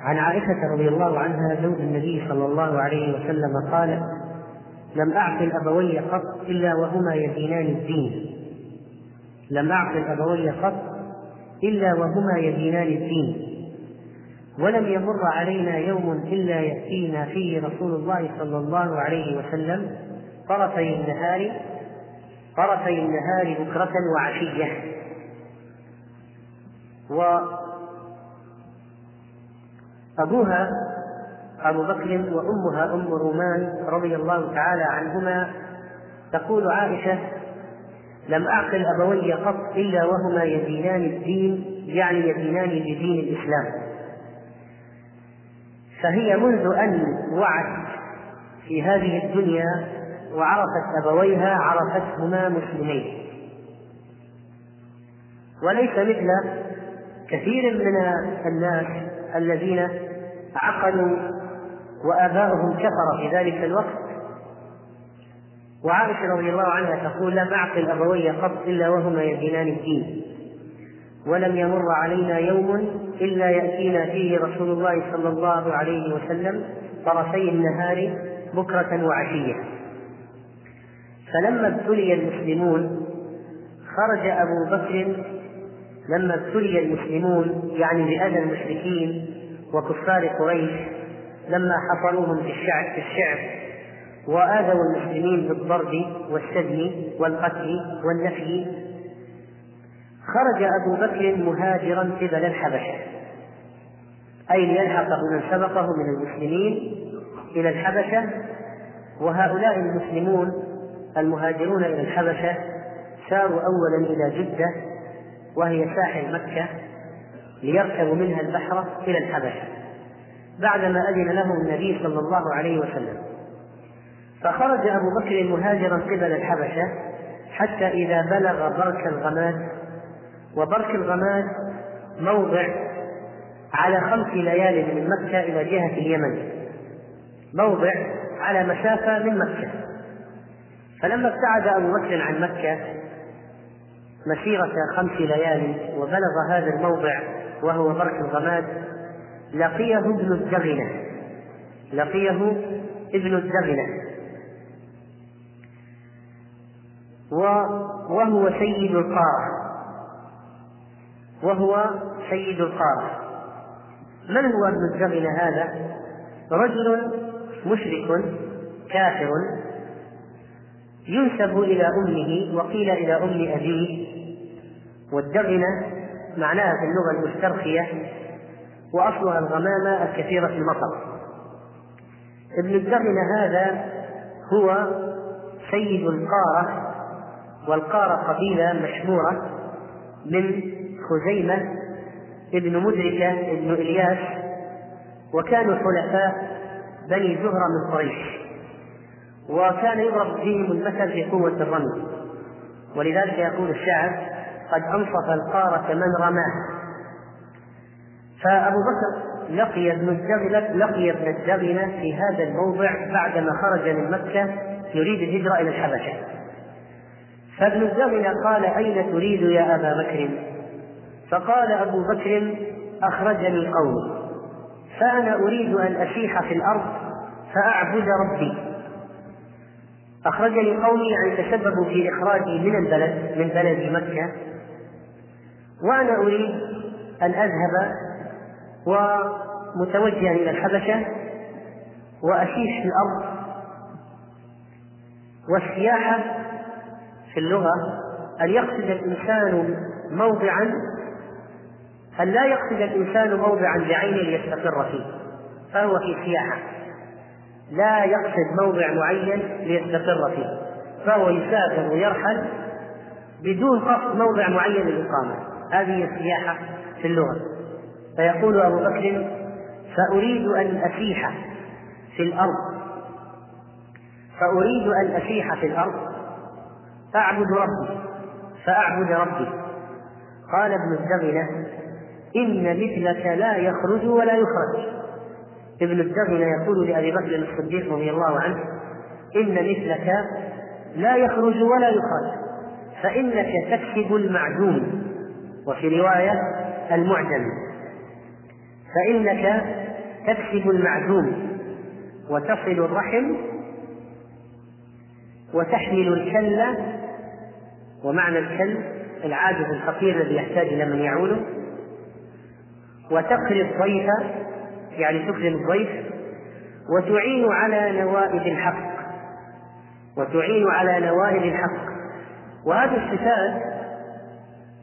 عن عائشة رضي الله عنها زوج النبي صلى الله عليه وسلم قال لم أعقل أبوي قط إلا وهما يدينان الدين. لم أعقل أبوي قط إلا وهما يدينان الدين. ولم يمر علينا يوم إلا يأتينا فيه رسول الله صلى الله عليه وسلم طرفي النهار طرفي النهار بكرة وعشية. وأبوها أبو بكر وأمها أم رومان رضي الله تعالى عنهما تقول عائشة لم أعقل أبوي قط إلا وهما يدينان الدين يعني يدينان بدين الإسلام. فهي منذ أن وعت في هذه الدنيا وعرفت أبويها عرفتهما مسلمين. وليس مثل كثير من الناس الذين عقلوا وآباؤهم كفر في ذلك الوقت. وعائشة رضي الله عنها تقول لم أعقل أبوي قط إلا وهما يدينان الدين. ولم يمر علينا يوم إلا يأتينا فيه رسول الله صلى الله عليه وسلم طرفي النهار بكرة وعشية. فلما ابتلي المسلمون خرج أبو بكر لما ابتلي المسلمون يعني بأذى المشركين وكفار قريش لما حصروهم في الشعب في الشعب وآذوا المسلمين بالضرب والسجن والقتل والنفي خرج أبو بكر مهاجرا قبل الحبشة. أي ليلحق بمن سبقه من المسلمين إلى الحبشة وهؤلاء المسلمون المهاجرون إلى الحبشة ساروا أولا إلى جدة وهي ساحل مكة ليركبوا منها البحر إلى الحبشة بعدما أذن لهم النبي صلى الله عليه وسلم. فخرج أبو بكر مهاجرا قبل الحبشة حتى إذا بلغ برك الغماد وبرك الغماد موضع على خمس ليال من مكة إلى جهة اليمن موضع على مسافة من مكة. فلما ابتعد أبو بكر عن مكة مسيرة خمس ليال وبلغ هذا الموضع وهو برك الغماد لقيه ابن الدغنة لقيه ابن الدغنة وهو سيد القارة. وهو سيد القارة. من هو ابن الدغنة هذا؟ رجل مشرك كافر ينسب إلى أمه وقيل إلى أم أبيه والدغنة معناها في اللغة المسترخية وأصلها الغمامة الكثيرة في المطر. ابن الدغنة هذا هو سيد القارة والقارة قبيلة مشهورة من خزيمة ابن مدركة ابن إلياس وكانوا حلفاء بني زهرة من قريش. وكان يضرب فيهم المثل في قوة الرمي. ولذلك يقول الشاعر قد أنصف القارة من رماه. فأبو بكر لقي ابن الدغنة لقي ابن الدغنة في هذا الموضع بعدما خرج من مكة يريد الهجرة إلى الحبشة. فابن الدغنة قال أين تريد يا أبا بكر؟ فقال أبو بكر أخرجني قومي فأنا أريد أن أسيح في الأرض فأعبد ربي. أخرجني قومي يعني تسببوا في إخراجي من البلد من بلد مكة وأنا أريد أن أذهب ومتوجها إلى الحبشة وأسيح في الأرض والسياحة في اللغة أن يقصد الإنسان موضعا أن لا يقصد الإنسان موضعا بعينه ليستقر فيه فهو في سياحة. لا يقصد موضع معين ليستقر فيه فهو يسافر ويرحل بدون قصد موضع معين للإقامة. هذه السياحة في اللغة. فيقول أبو بكر فأريد أن أسيح في الأرض. فأريد أن أسيح في الأرض. فأعبد ربي. فأعبد ربي. قال ابن الدغنة إن مثلك لا يخرج ولا يخرج. ابن الدغنة يقول لأبي بكر الصديق رضي الله عنه إن مثلك لا يخرج ولا يخرج. فإنك تكسب المعدوم. وفي رواية المعدم فإنك تكسب المعدوم وتصل الرحم وتحمل الكل ومعنى الكل العاجز الفقير الذي يحتاج إلى من يعوله وتقري الضيف يعني تكرم الضيف وتعين على نوائب الحق. وتعين على نوائب الحق. وهذه الصفات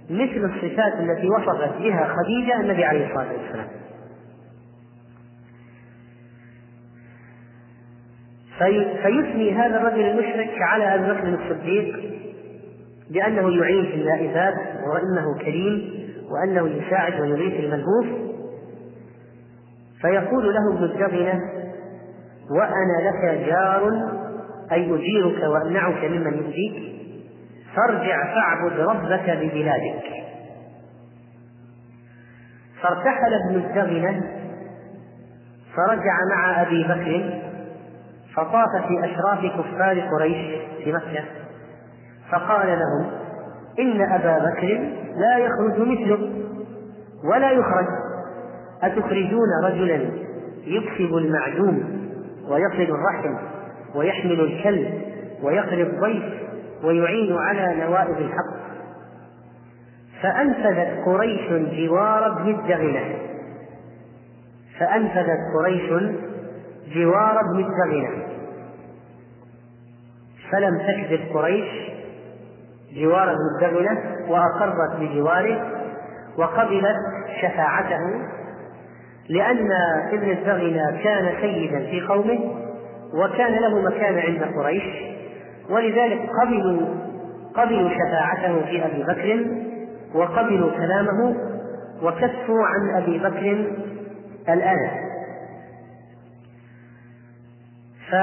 مثل الصفات التي وصفت بها خديجة النبي عليه الصلاة والسلام. في فيثني هذا الرجل المشرك على أبي بكر الصديق بأنه يعين في النائبات وإنه كريم وأنه يساعد ويغيث الملهوف. فيقول له ابن الدغنه وأنا لك جار أي أجيرك وأمنعك ممن يؤذيك؟ فارجع فاعبد ربك ببلادك. فارتحل ابن الدغنه فرجع مع أبي بكر فطاف في أشراف كفار قريش في مكة. فقال لهم إن أبا بكر لا يخرج مثله ولا يخرج. أتخرجون رجلا يكسب المعدوم ويصل الرحم ويحمل الكلب ويقري الضيف ويعين على نوائب الحق. فأنفذت قريش جوار ابن الدغنة فأنفذت قريش جوار ابن الدغنة فلم تكذب قريش جوار ابن الدغنة وأقرت بجواره وقبلت شفاعته لأن ابن الدغنة كان سيدا في قومه وكان له مكان عند قريش. ولذلك قبلوا قبلوا شفاعته في أبي بكر وقبلوا كلامه وكفوا عن أبي بكر الآن. ف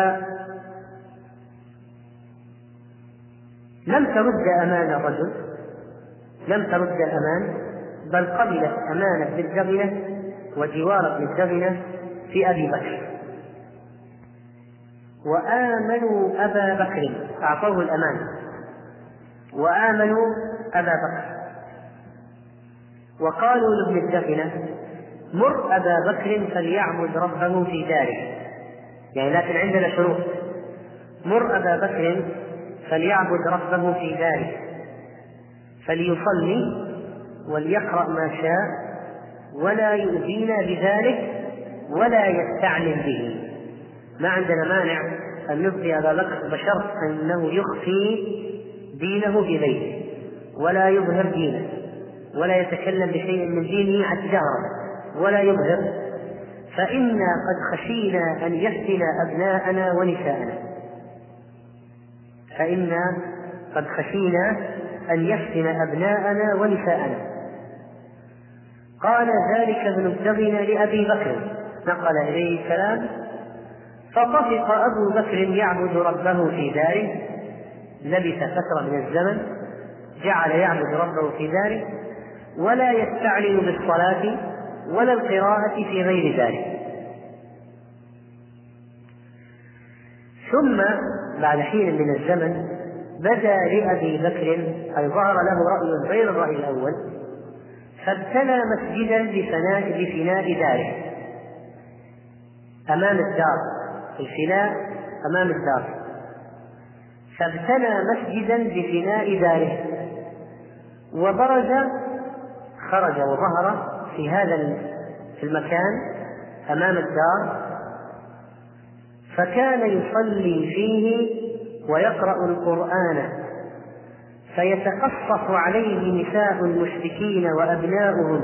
لم ترد أمان الرجل لم ترد الأمان بل قبلت أمان ابن الجبنة وجوار ابن في أبي بكر. وآمنوا أبا بكر أعطوه الأمان. وآمنوا أبا بكر. وقالوا لابن الجبنة مر أبا بكر فليعبد ربه في داره. يعني لكن عندنا شروط. مر أبا بكر فليعبد ربه في داره. فليصلي وليقرأ ما شاء ولا يؤذينا بذلك ولا يستعلم به. ما عندنا مانع أن نبقي أبا بكر بشرط أنه يخفي دينه في بيته ولا يظهر دينه ولا يتكلم بشيء من دينه جهرا ولا يظهر. فإنا قد خشينا أن يفتن أبناءنا ونساءنا. فإنا قد خشينا أن يفتن أبناءنا ونساءنا. قال ذلك ابن الدغن لأبي بكر. نقل إليه الكلام فطفق أبو بكر يعبد ربه في داره لبث فترة من الزمن جعل يعبد ربه في داره ولا يستعلن بالصلاة ولا القراءة في غير ذلك ثم بعد حين من الزمن بدا لأبي بكر أي ظهر له رأي غير الرأي الأول فابتنى مسجدا لفناء لفناء داره. أمام الدار. الفناء أمام الدار. فابتنى مسجدا لفناء داره. وبرز خرج وظهر في هذا المكان أمام الدار. فكان يصلي فيه ويقرأ القرآن. فيتقصف عليه نساء المشركين وأبناؤهم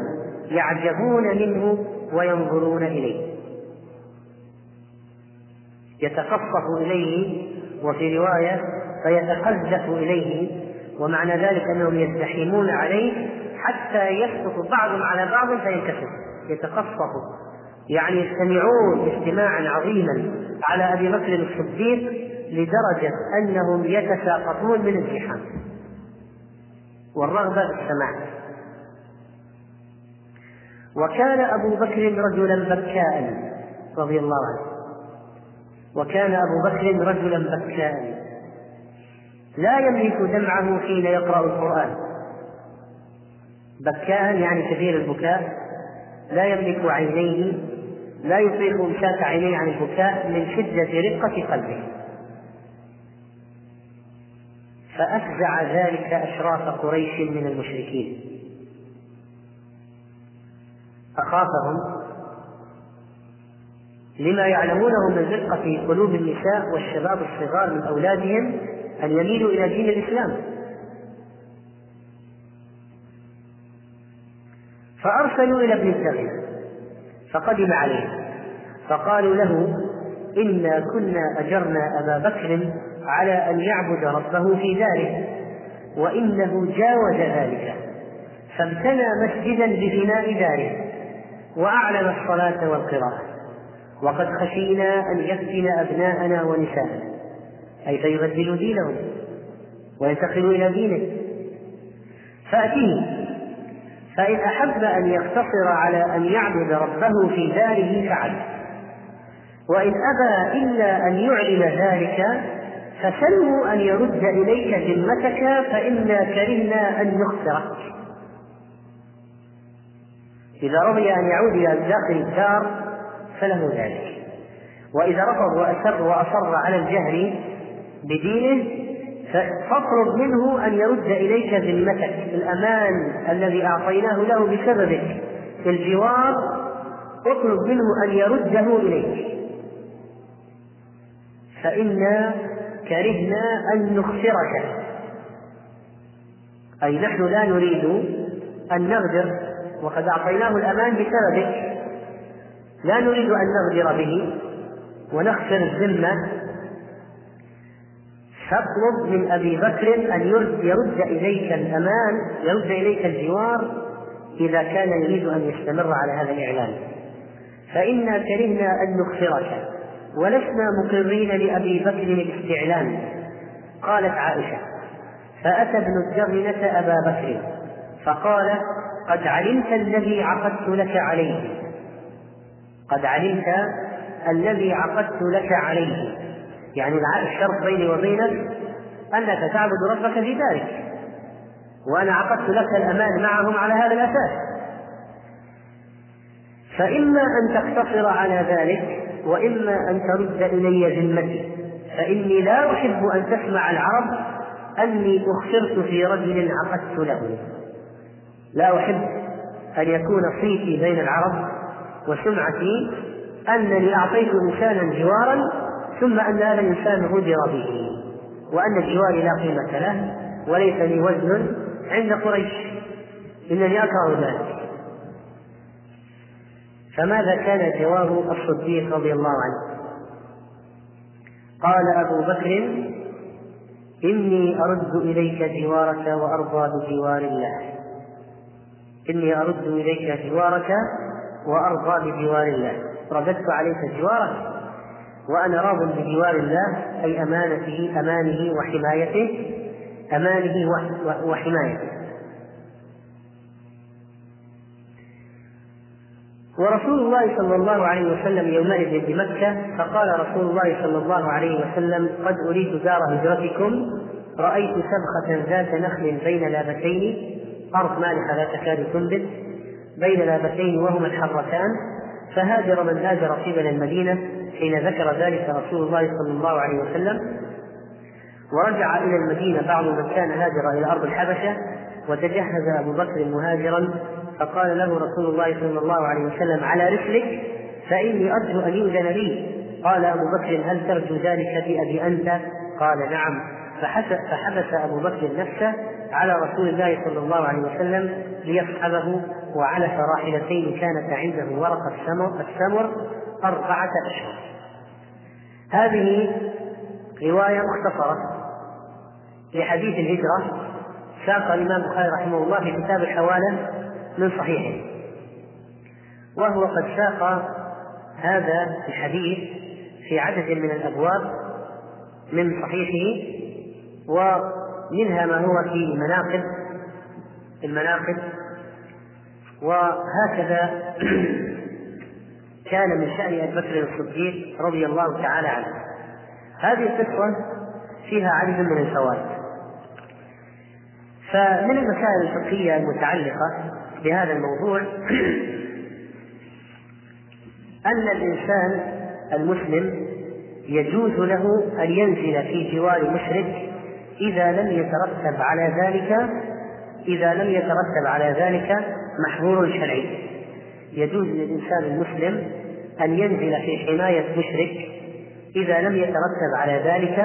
يعجبون منه وينظرون إليه. يتقصف إليه وفي رواية فيتقذف إليه ومعنى ذلك أنهم يزدحمون عليه حتى يسقط بعضهم على بعض فينكسر يتقصف يعني يجتمعون اجتماعا عظيما على أبي بكر الصديق لدرجة أنهم يتساقطون من الزحام. والرغبة في السماع. وكان أبو بكر رجلا بكاء رضي الله عنه. وكان أبو بكر رجلا بكاء. لا يملك دمعه حين يقرأ القرآن. بكاء يعني كثير البكاء. لا يملك عينيه. لا يطيق إمساك عينيه عن البكاء من شدة رقة قلبه. فأفزع ذلك أشراف قريش من المشركين. أخافهم لما يعلمونه من رقة في قلوب النساء والشباب الصغار من أولادهم أن يميلوا إلى دين الإسلام. فأرسلوا إلى ابن الزغن فقدم عليه فقالوا له إنا كنا أجرنا أبا بكر على أن يعبد ربه في داره وإنه جاوز ذلك فابتنى مسجدا بفناء داره وأعلن الصلاة والقراءة. وقد خشينا أن يفتن أبناءنا ونساءنا. أي فيبدلوا دينهم وينتقلوا إلى دينه. فأتيه. فإن أحب أن يقتصر على أن يعبد ربه في داره فعل. وإن أبى إلا أن يعلن ذلك فسله أن يرد إليك ذمتك فإنا كرهنا أن نخسرك. إذا رضي أن يعود إلى داخل الدار فله ذلك. وإذا رفض وأسر وأصر على الجهل بدينه فاطلب منه أن يرد إليك ذمتك. الأمان الذي أعطيناه له بسببك. في الجوار اطلب منه أن يرده إليك. فإنا كرهنا أن نخسرك. أي نحن لا نريد أن نغدر وقد أعطيناه الأمان بسببك. لا نريد أن نغدر به ونخسر الذمة. فاطلب من أبي بكر أن يرد, إليك الأمان يرد إليك الجوار إذا كان يريد أن يستمر على هذا الإعلان. فإنا كرهنا أن نخسرك ولسنا مقرين لأبي بكر الاستعلان قالت عائشة فأتى ابن الدغنة أبا بكر فقال قد علمت الذي عقدت لك عليه. قد علمت الذي عقدت لك عليه. يعني الشرط بيني وبينك أنك تعبد ربك في ذلك وأنا عقدت لك الأمان معهم على هذا الأساس. فإما أن تقتصر على ذلك وإما أن ترد إلي ذمتي. فإني لا أحب أن تسمع العرب أني أخسرت في رجل عقدت له. لا أحب أن يكون صيتي بين العرب وسمعتي أنني أعطيت إنسانا جوارا ثم أن هذا الإنسان غدر به وأن الجوار لا قيمة له وليس لي وزن عند قريش. إنني أكره ذلك. فماذا كان جواب الصديق رضي الله عنه؟ قال أبو بكر إني أرد إليك جوارك وأرضى بجوار الله. إني أرد إليك جوارك وأرضى بجوار الله. رددت عليك جوارك وأنا راض بجوار الله أي أمانته أمانه وحمايته أمانه وحمايته. ورسول الله صلى الله عليه وسلم يومئذ بمكة فقال رسول الله صلى الله عليه وسلم قد أريد دار هجرتكم رأيت سبخة ذات نخل بين لابتين أرض مالحة لا تكاد تنبت. بين لابتين وهما الحرتان فهاجر من هاجر قبل المدينة حين ذكر ذلك رسول الله صلى الله عليه وسلم. ورجع إلى المدينة بعض من كان هاجر إلى أرض الحبشة وتجهز أبو بكر مهاجرا فقال له رسول الله صلى الله عليه وسلم على رسلك فإني أرجو أن يؤذن لي. قال أبو بكر هل ترجو ذلك بأبي أنت؟ قال نعم. فحبس أبو بكر نفسه على رسول الله صلى الله عليه وسلم ليصحبه وعلف راحلتين كانت عنده ورق السمر, السمر أربعة أشهر. هذه رواية مختصرة لحديث الهجرة ساق الإمام البخاري رحمه الله في كتاب الحوالة من صحيحه. وهو قد ساق هذا الحديث في عدد من الأبواب من صحيحه ومنها ما هو في المناقب المناقب. وهكذا كان من شأن أبي بكر الصديق رضي الله تعالى عنه. هذه القصة فيها عدد من الفوائد. فمن المسائل الفقهية المتعلقة بهذا الموضوع أن الإنسان المسلم يجوز له أن ينزل في جوار مشرك إذا لم يترتب على ذلك إذا لم يترتب على ذلك محظور شرعي. يجوز للإنسان المسلم أن ينزل في حماية مشرك إذا لم يترتب على ذلك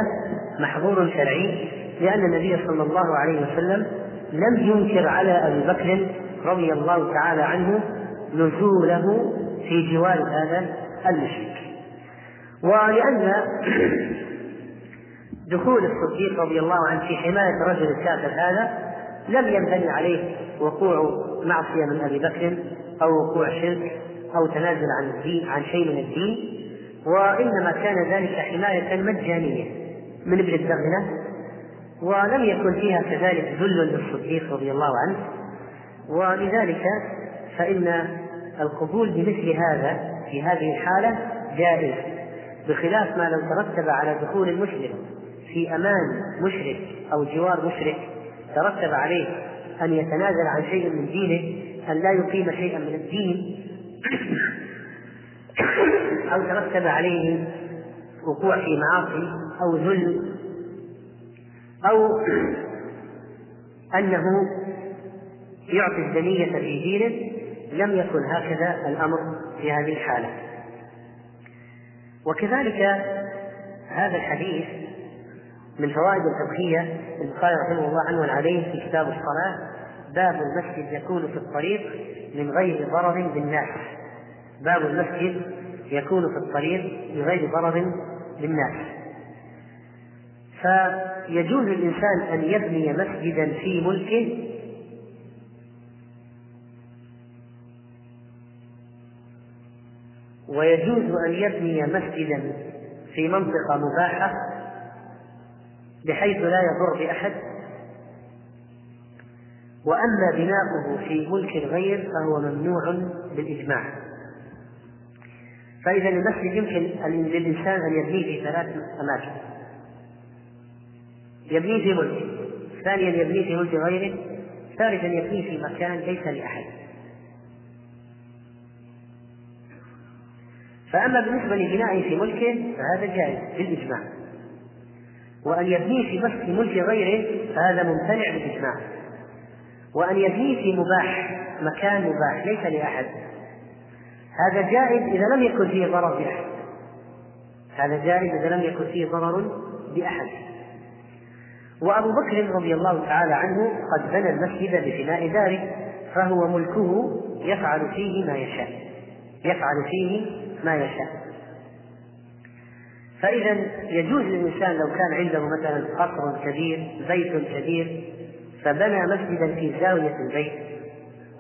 محظور شرعي لأن النبي صلى الله عليه وسلم لم ينكر على أبي بكر رضي الله تعالى عنه نزوله في جوار هذا المشرك. ولأن دخول الصديق رضي الله عنه في حماية الرجل الكافر هذا لم ينبني عليه وقوع معصية من أبي بكر أو وقوع شرك أو تنازل عن الدين عن شيء من الدين. وإنما كان ذلك حماية مجانية من ابن الدغنة ولم يكن فيها كذلك ذل للصديق رضي الله عنه. ولذلك فإن القبول بمثل هذا في هذه الحالة جائز بخلاف ما لو ترتب على دخول المسلم. في أمان مشرك أو جوار مشرك ترتب عليه أن يتنازل عن شيء من دينه أن لا يقيم شيئا من الدين أو ترتب عليه وقوع في معاصي أو ذل أو أنه يعطي الدنية في دينه لم يكن هكذا الأمر في هذه الحالة. وكذلك هذا الحديث من فوائد الفقهية قال رحمه الله عنه عليه في كتاب الصلاة باب المسجد يكون في الطريق من غير ضرر بالناس باب المسجد يكون في الطريق من غير ضرر بالناس فيجوز للإنسان أن يبني مسجدا في ملكه ويجوز أن يبني مسجدا في منطقة مباحة بحيث لا يضر بأحد. وأما بناؤه في ملك الغير فهو ممنوع بالإجماع. فإذا المسجد يمكن للإنسان أن يبنيه في ثلاث أماكن. يبنيه في ملك ثانيا يبنيه في ملك غيره ثالثا يبنيه في مكان ليس لأحد. فأما بالنسبة لبنائه في ملكه فهذا جائز بالإجماع. وأن يبنيه في في ملك غيره فهذا ممتنع بالإجماع. وأن يبنيه في مباح مكان مباح ليس لأحد. هذا جائز إذا لم يكن فيه ضرر بأحد. هذا جائز إذا لم يكن فيه ضرر بأحد. وأبو بكر رضي الله تعالى عنه قد بنى المسجد بفناء داره فهو ملكه يفعل فيه ما يشاء. يفعل فيه ما يشاء. فإذا يجوز للإنسان لو كان عنده مثلا قصر كبير بيت كبير فبنى مسجدا في زاوية البيت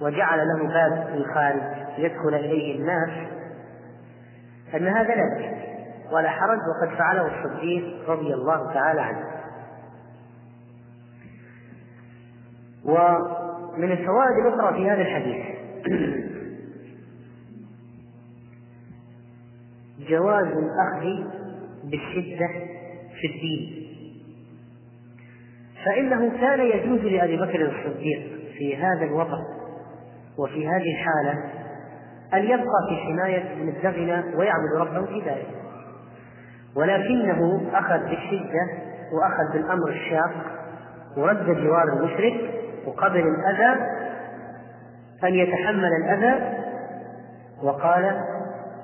وجعل له باب في الخارج يدخل إليه الناس أن هذا لا ولا حرج وقد فعله الصديق رضي الله تعالى عنه. ومن الفوائد الأخرى في هذا الحديث جواز الأخذ بالشدة في الدين. فإنه كان يجوز لأبي بكر الصديق في هذا الوضع وفي هذه الحالة أن يبقى في حماية ابن الدغنة ويعبد ربه في ذلك ولكنه أخذ بالشدة وأخذ بالأمر الشاق ورد جوار المشرك وقبل الأذى أن يتحمل الأذى وقال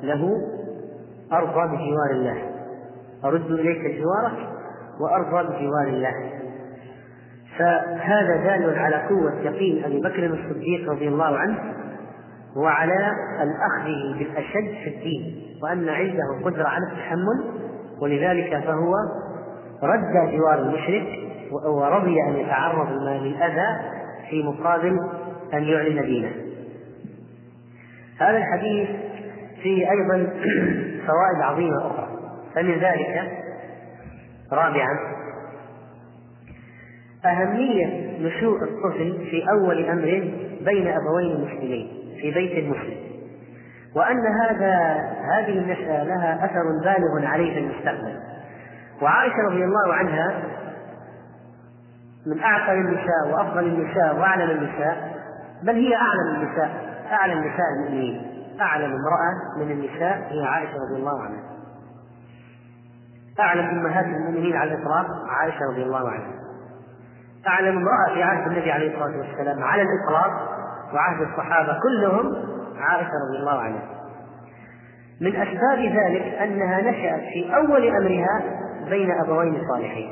له أرضى بجوار الله. أرد إليك جوارك وأرضى بجوار الله. فهذا دال على قوة يقين أبي بكر الصديق رضي الله عنه وعلى الأخذ بالأشد في الدين وأن عنده قدرة على التحمل ولذلك فهو رد جوار المشرك ورضي أن يتعرض للأذى في مقابل أن يعلن دينه. هذا الحديث فيه أيضا فوائد عظيمة أخرى. فمن ذلك رابعا أهمية نشوء الطفل في أول أمر بين أبوين مسلمين في بيت مسلم وأن هذا هذه النشأة لها أثر بالغ عليه في المستقبل. وعائشة رضي الله عنها من أعقل النساء وأفضل النساء وأعلم النساء بل هي أعلم النساء أعلم نساء المؤمنين أعلم امرأة من النساء هي عائشة رضي الله عنها. أعلم أمهات المؤمنين على الإطلاق عائشة رضي الله عنها. أعلم امرأة في عهد النبي عليه الصلاة والسلام على الإطلاق وعهد الصحابة كلهم عائشة رضي الله عنها. من أسباب ذلك أنها نشأت في أول أمرها بين أبوين صالحين.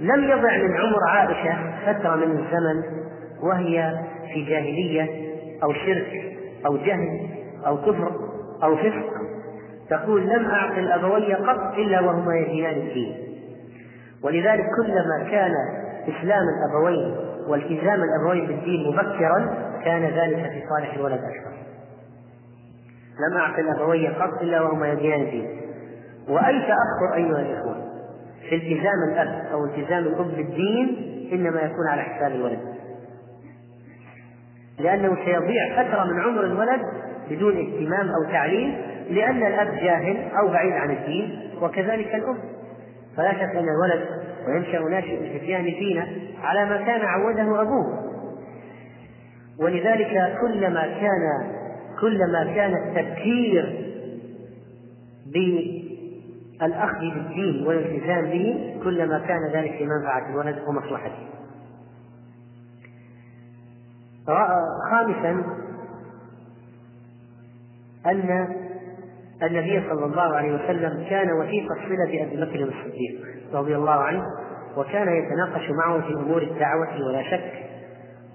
لم يضع من عمر عائشة فترة من الزمن وهي في جاهلية أو شرك أو جهل أو كفر أو فسق تقول لم أعقل أبوي قط إلا وهما يدينان الدين. ولذلك كلما كان إسلام الأبوين والتزام الأبوين بالدين مبكرا كان ذلك في صالح الولد أكثر لم أعقل أبوي قط إلا وهما يدينان الدين. وأي تأخر أيها الإخوة؟ في التزام الأب أو التزام الأم بالدين إنما يكون على حساب الولد. لأنه سيضيع فترة من عمر الولد بدون اهتمام أو تعليم لأن الأب جاهل أو بعيد عن الدين وكذلك الأم. فلا شك أن الولد وينشأ ناشئ الفتيان فينا على ما كان عوده أبوه. ولذلك كلما كان كلما كان التفكير بالأخذ بالدين والالتزام به كلما كان ذلك في منفعة الولد ومصلحته. خامسا أن النبي صلى الله عليه وسلم كان وثيق الصلة بأبي بكر الصديق رضي الله عنه وكان يتناقش معه في أمور الدعوة ولا شك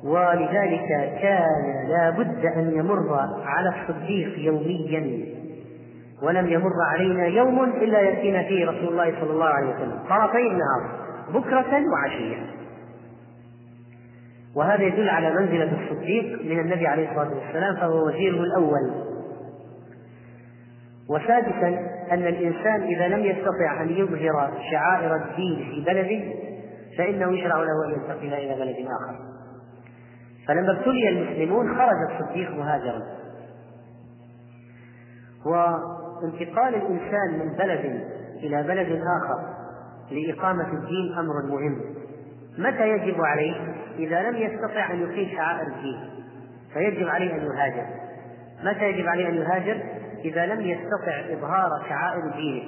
ولذلك كان لا بد أن يمر على الصديق يوميا ولم يمر علينا يوم إلا يأتينا فيه رسول الله صلى الله عليه وسلم طرفي النهار بكرة وعشية. وهذا يدل على منزلة الصديق من النبي عليه الصلاة والسلام فهو وزيره الأول. وسادسا أن الإنسان إذا لم يستطع أن يظهر شعائر الدين في بلده فإنه يشرع له أن ينتقل إلى بلد آخر. فلما ابتلي المسلمون خرج الصديق مهاجرا. وانتقال الإنسان من بلد إلى بلد آخر لإقامة الدين أمر مهم. متى يجب عليه؟ إذا لم يستطع أن يقيم شعائر الدين فيجب عليه أن يهاجر. متى يجب عليه أن يهاجر؟ إذا لم يستطع إظهار شعائر دينه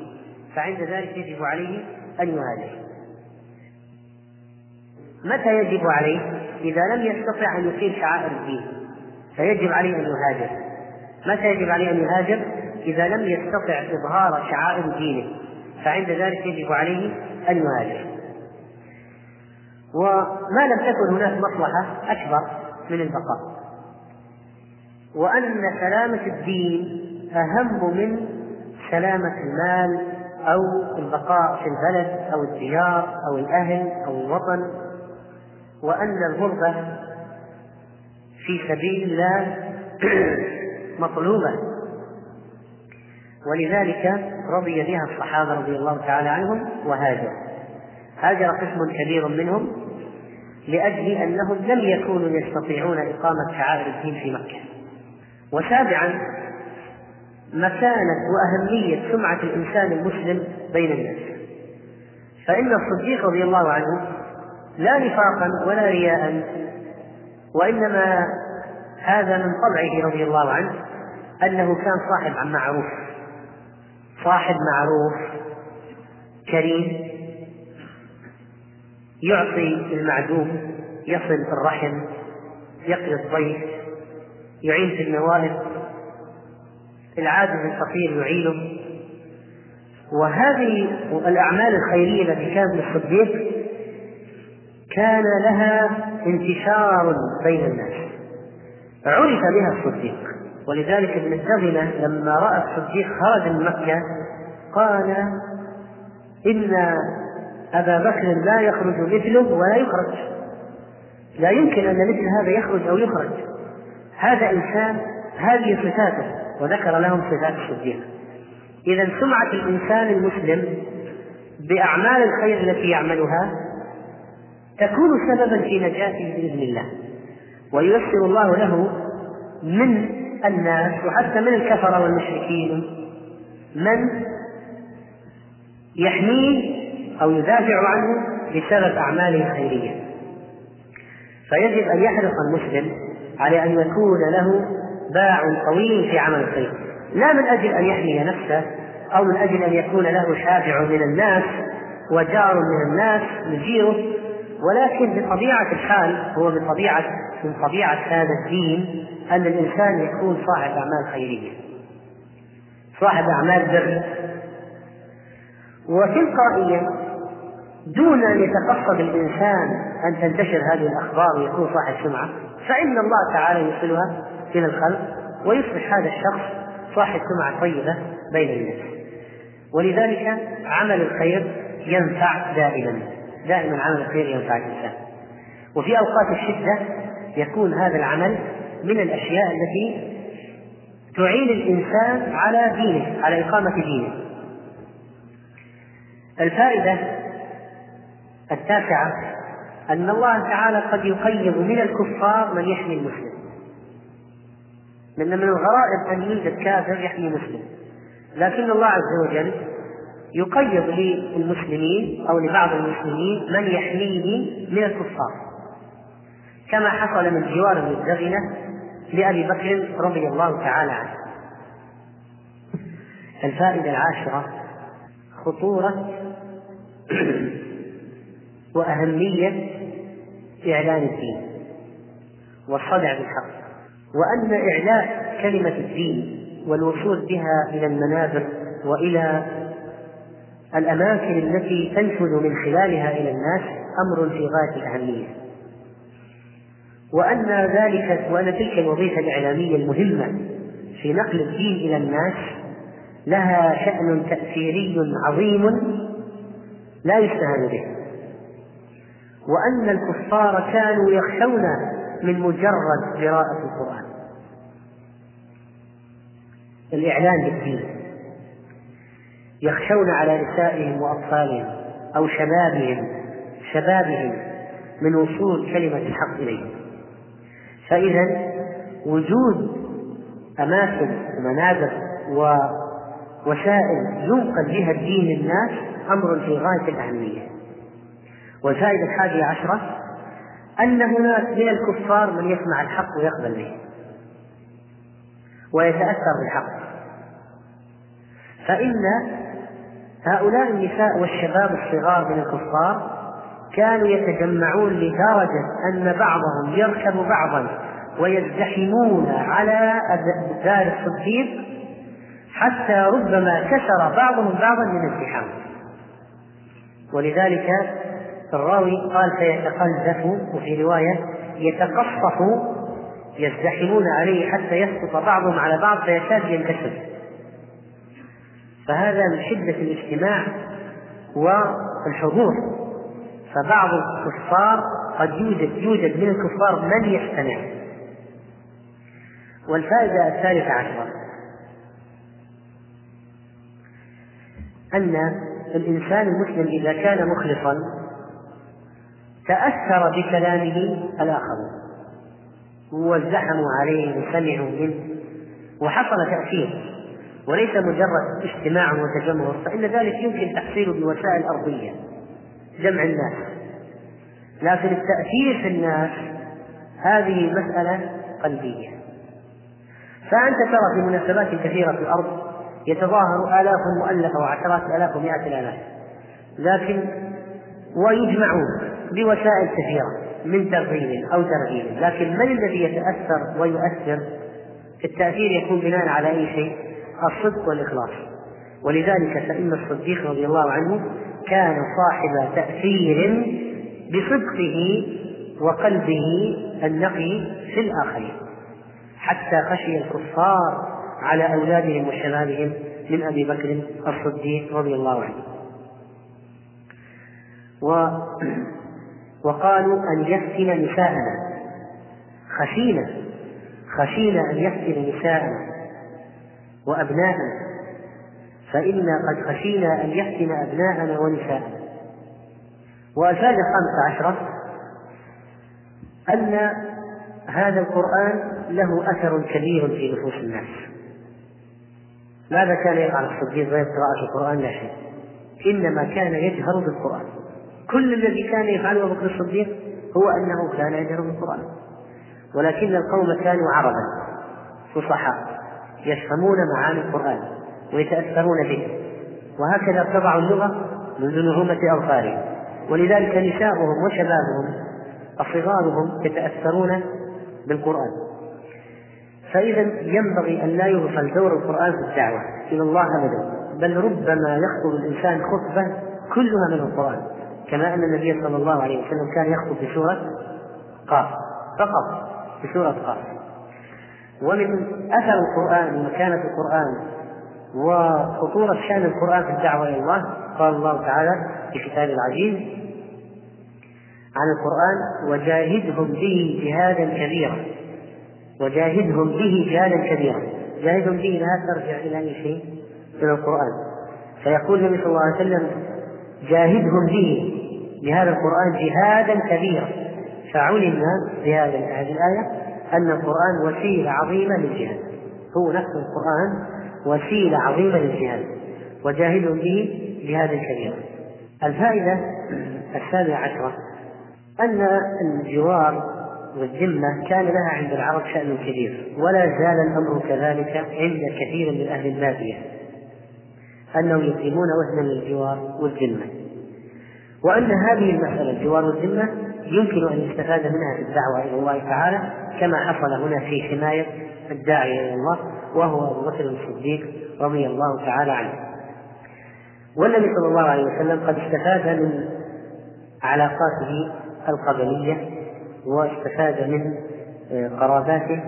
فعند ذلك يجب عليه أن يهاجر. متى يجب عليه؟ إذا لم يستطع أن يقيم شعائر الدين فيجب عليه أن يهاجر. متى يجب عليه أن يهاجر؟ إذا لم يستطع إظهار شعائر دينه فعند ذلك يجب عليه أن يهاجر. وما لم تكن هناك مصلحة أكبر من البقاء وأن سلامة الدين أهم من سلامة المال أو البقاء في البلد أو الديار أو الأهل أو الوطن وأن الغربة في سبيل الله مطلوبة. ولذلك رضي بها الصحابة رضي الله تعالى عنهم وهاجر. هاجر قسم كبير منهم لأجل أنهم لم يكونوا يستطيعون إقامة شعائر الدين في مكة. وسابعا مكانة وأهمية سمعة الإنسان المسلم بين الناس. فإن الصديق رضي الله عنه لا نفاقا ولا رياء وإنما هذا من طبعه رضي الله عنه أنه كان صاحب معروف. صاحب معروف كريم يعطي المعدوم يصل الرحم يقضي الضيف يعين في النوائب العاجز الفقير يعينه. وهذه الأعمال الخيرية التي كانت للصديق كان لها انتشار بين الناس. عرف بها الصديق. ولذلك ابن الدغنة لما رأى الصديق خرج من مكة قال إن أبا بكر لا يخرج مثله ولا يخرج. لا يمكن أن مثل هذا يخرج أو يخرج. هذا إنسان هذه صفاته. وذكر لهم صفات الصديق إذا سمعة الإنسان المسلم بأعمال الخير التي يعملها تكون سببا في نجاته بإذن الله. وييسر الله له من الناس وحتى من الكفرة والمشركين من يحميه أو يدافع عنه بسبب أعماله الخيرية. فيجب أن يحرص المسلم على أن يكون له باع طويل في عمل الخير. لا من أجل أن يحمي نفسه أو من أجل أن يكون له شافع من الناس وجار من الناس يجيره ولكن بطبيعة الحال هو بطبيعة من طبيعة هذا الدين أن الإنسان يكون صاحب أعمال خيرية. صاحب أعمال بر. وتلقائيا دون أن يتقصد الإنسان أن تنتشر هذه الأخبار ويكون صاحب سمعة فإن الله تعالى يوصلها إلى الخلق ويصبح هذا الشخص صاحب سمعة طيبة بين الناس. ولذلك عمل الخير ينفع دائما. دائما عمل الخير ينفع الإنسان. وفي أوقات الشدة يكون هذا العمل من الأشياء التي تعين الإنسان على دينه على إقامة دينه. الفائدة التاسعة أن الله تعالى قد يقيض من الكفار من يحمي المسلم. لأن من الغرائب أن يوجد كافر يحمي مسلم. لكن الله عز وجل يقيض للمسلمين أو لبعض المسلمين من يحميه من الكفار. كما حصل من جوار المزدغنة لأبي بكر رضي الله تعالى عنه. الفائدة العاشرة خطورة وأهمية إعلان الدين والصدع بالحق. وأن إعلاء كلمة الدين والوصول بها إلى المنابر وإلى الأماكن التي تنفذ من خلالها إلى الناس أمر في غاية الأهمية وأن ذلك وأن تلك الوظيفة الإعلامية المهمة في نقل الدين إلى الناس لها شأن تأثيري عظيم لا يستهان به. وأن الكفار كانوا يخشون من مجرد قراءة القرآن. الإعلان بالدين. يخشون على نسائهم وأطفالهم أو شبابهم شبابهم من وصول كلمة الحق إليهم. فإذا وجود أماكن ومنابر ووسائل ينقل بها الدين للناس أمر في غاية الأهمية. والفائدة الحادية عشرة أن هناك من الكفار من يسمع الحق ويقبل به ويتأثر بالحق. فإن هؤلاء النساء والشباب الصغار من الكفار كانوا يتجمعون لدرجة أن بعضهم يركب بعضا ويزدحمون على دار الصديق حتى ربما كسر بعضهم بعضا من الزحام. ولذلك الراوي قال فيتقذف وفي رواية يتقصف يزدحمون عليه حتى يسقط بعضهم على بعض فيكاد ينكسر. فهذا من شدة الاجتماع والحضور. فبعض الكفار قد يوجد يوجد من الكفار من يستمع. والفائدة الثالثة عشرة. أن الإنسان المسلم إذا كان مخلصا تأثر بكلامه الآخرون وزحموا عليه وسمعوا منه. وحصل تأثير. وليس مجرد اجتماع وتجمهر فإن ذلك يمكن تحصيله بوسائل أرضية. جمع الناس. لكن التأثير في الناس هذه مسألة قلبية. فأنت ترى في مناسبات كثيرة في الأرض يتظاهر آلاف مؤلفة وعشرات الآلاف ومئات الآلاف. لكن ويجمعون. بوسائل كثيرة من ترغيب أو ترغيب لكن من الذي يتأثر ويؤثر؟ التأثير يكون بناء على أي شيء؟ الصدق والإخلاص. ولذلك فإن الصديق رضي الله عنه كان صاحب تأثير بصدقه وقلبه النقي في الآخرين حتى خشي الكفار على أولادهم وشبابهم من أبي بكر الصديق رضي الله عنه. و وقالوا أن يفتن نساءنا. خشينا خشينا أن يفتن نساءنا وأبناءنا. فإنا قد خشينا أن يفتن أبناءنا ونساءنا. والفائدة الخامسة عشرة أن هذا القرآن له أثر كبير في نفوس الناس. ماذا كان يفعل الصديق غير قراءة القرآن؟ لا شيء. إنما كان يجهر بالقرآن. كل الذي كان يفعله أبو بكر الصديق هو أنه كان يجهر بالقرآن ولكن القوم كانوا عربا فصحاء يفهمون معاني القرآن ويتأثرون به. وهكذا ارتضعوا اللغة منذ نعومة أظفارهم. ولذلك نساؤهم وشبابهم وصغارهم يتأثرون بالقرآن. فإذا ينبغي أن لا يغفل دور القرآن في الدعوة إلى الله أبدا بل ربما يخطب الإنسان خطبة كلها من القرآن. كما أن النبي صلى الله عليه وسلم كان يخطب بسورة قاف فقط بسورة قاف. ومن أثر القرآن ومكانة القرآن وخطورة شأن القرآن في الدعوة إلى الله قال الله تعالى في كتابه العزيز عن القرآن وجاهدهم به جهادا كبيرا وجاهدهم به جهادا كبيرا. جاهدهم به لا ترجع إلى أي شيء من القرآن. فيقول النبي صلى الله عليه وسلم جاهدهم به بهذا القرآن جهادا كبيرا. فعلم بهذه الآية أن القرآن وسيلة عظيمة للجهاد. هو نفس القرآن وسيلة عظيمة للجهاد. وجاهدهم به جهادا كبيرا. الفائدة السابعة عشرة أن الجوار والذمة كان لها عند العرب شأن كبير ولا زال الأمر كذلك عند كثير من أهل البادية أنهم يقيمون وزنا للجوار والذمة. وأن هذه المسألة الجوار والذمة يمكن أن يستفاد منها في الدعوة إلى الله تعالى كما حصل هنا في حماية الداعية إلى الله وهو أبو بكر الصديق رضي الله تعالى عنه. والنبي صلى الله عليه وسلم قد استفاد من علاقاته القبلية واستفاد من آه، قراباته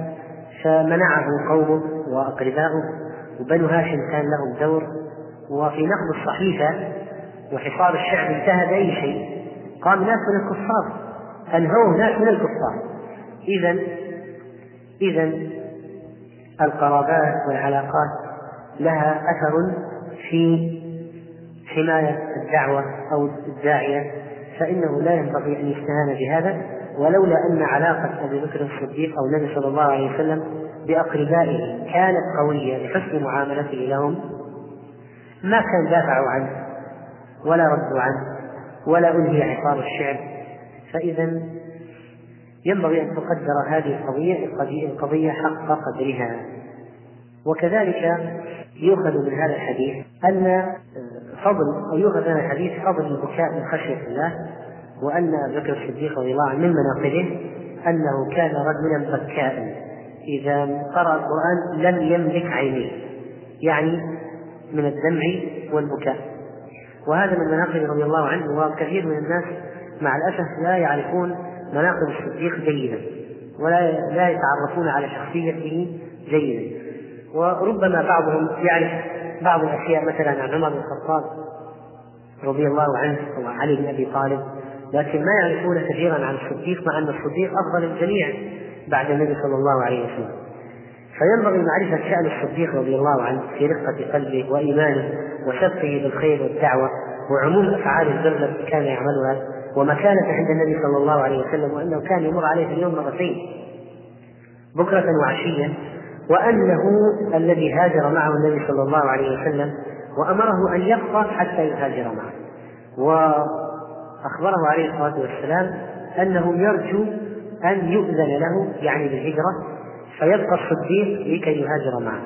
فمنعه قومه وأقرباؤه وبنو هاشم كان لهم دور وفي نقض الصحيفة وحصار الشعب انتهى بأي شيء. قام ناس من الكفار. أنهوه ناس من الكفار. إذا إذا القرابات والعلاقات لها أثر في حماية الدعوة أو الداعية. فإنه لا ينبغي أن يستهان بهذا. ولولا أن علاقة أبي بكر الصديق أو النبي صلى الله عليه وسلم بأقربائه كانت قوية لحسن معاملته لهم ما كان دافعوا عنه ولا ردوا عنه ولا أنهي عقاب الشعب فإذا ينبغي أن تقدر هذه القضية القضية حق قدرها. وكذلك يؤخذ من هذا الحديث أن فضل أو يؤخذ من الحديث فضل البكاء من خشية الله وأن أبي بكر الصديق رضي الله عنه من مناقبه أنه كان رجلا بكاء. إذا قرأ القرآن لم يملك عينيه. يعني من الدمع والبكاء. وهذا من مناقب رضي الله عنه وكثير من الناس مع الأسف لا يعرفون مناقب الصديق جيدا ولا لا يتعرفون على شخصيته جيدا. وربما بعضهم يعرف بعض الأشياء مثلا عن عمر بن الخطاب رضي الله عنه وعلي بن أبي طالب لكن ما يعرفون كثيرا عن الصديق مع أن الصديق أفضل الجميع بعد النبي صلى الله عليه وسلم. فينبغي معرفة شأن الصديق رضي الله عنه في رقة قلبه وإيمانه وشبقه بالخير والدعوة وعموم أفعال البر التي كان يعملها ومكانته عند النبي صلى الله عليه وسلم وأنه كان يمر عليه في اليوم مرتين بكرة وعشية وأنه الذي هاجر معه النبي صلى الله عليه وسلم وأمره أن يبقى حتى يهاجر معه. وأخبره عليه الصلاة والسلام أنه يرجو أن يؤذن له يعني بالهجرة فيبقى الصديق لكي يهاجر معه.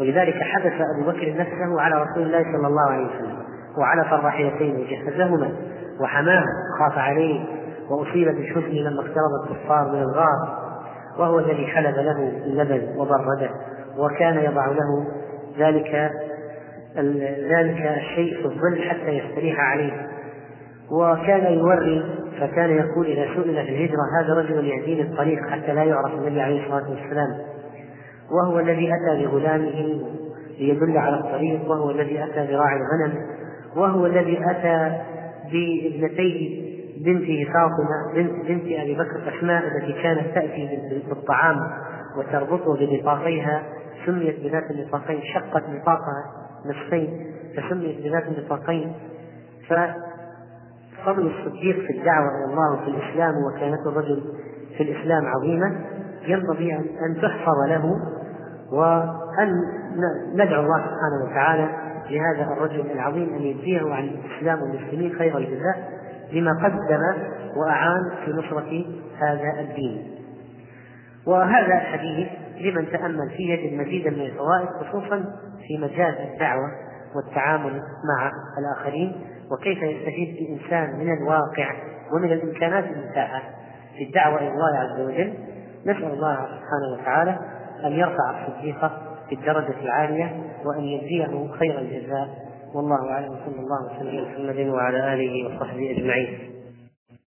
ولذلك حبس أبو بكر نفسه على رسول الله صلى الله عليه وسلم وعلف الراحلتين وجهزهما وحماه خاف عليه وأصيب بالحزن لما اقترب الكفار من الغار وهو الذي حلب له اللبن وبرده وكان يضع له ذلك ذلك الشيء في الظل حتى يستريح عليه. وكان يوري فكان يقول إذا سئل في الهجرة هذا رجل يهديني الطريق حتى لا يعرف النبي عليه الصلاة والسلام. وهو الذي أتى بغلامه ليدل على الطريق وهو الذي أتى براعي الغنم وهو الذي أتى بابنتيه بنته فاطمة بنت, بنت أبي بكر أسماء التي كانت تأتي بالطعام وتربطه بنطاقيها سميت بذات النطاقين شقت نطاقها نصفين فسميت بذات النطاقين. فضل الصديق في الدعوة إلى الله وفي الإسلام وكانته الرجل في الإسلام عظيمة ينبغي أن تحفظ له وأن ندعو الله سبحانه وتعالى لهذا الرجل العظيم أن يجزيه عن الإسلام والمسلمين خير الجزاء بما قدم وأعان في نصرة هذا الدين. وهذا الحديث لمن تأمل فيه يجد مزيدا من الفوائد خصوصا في مجال الدعوة والتعامل مع الآخرين وكيف يستفيد الإنسان من الواقع ومن الإمكانات المتاحة في الدعوة إلى الله عز وجل. نسأل الله سبحانه وتعالى أن يرفع الصديق في الدرجة العالية وأن يجزيه خير الجزاء. والله أعلم وصلى الله وسلم على محمد وعلى آله وصحبه أجمعين.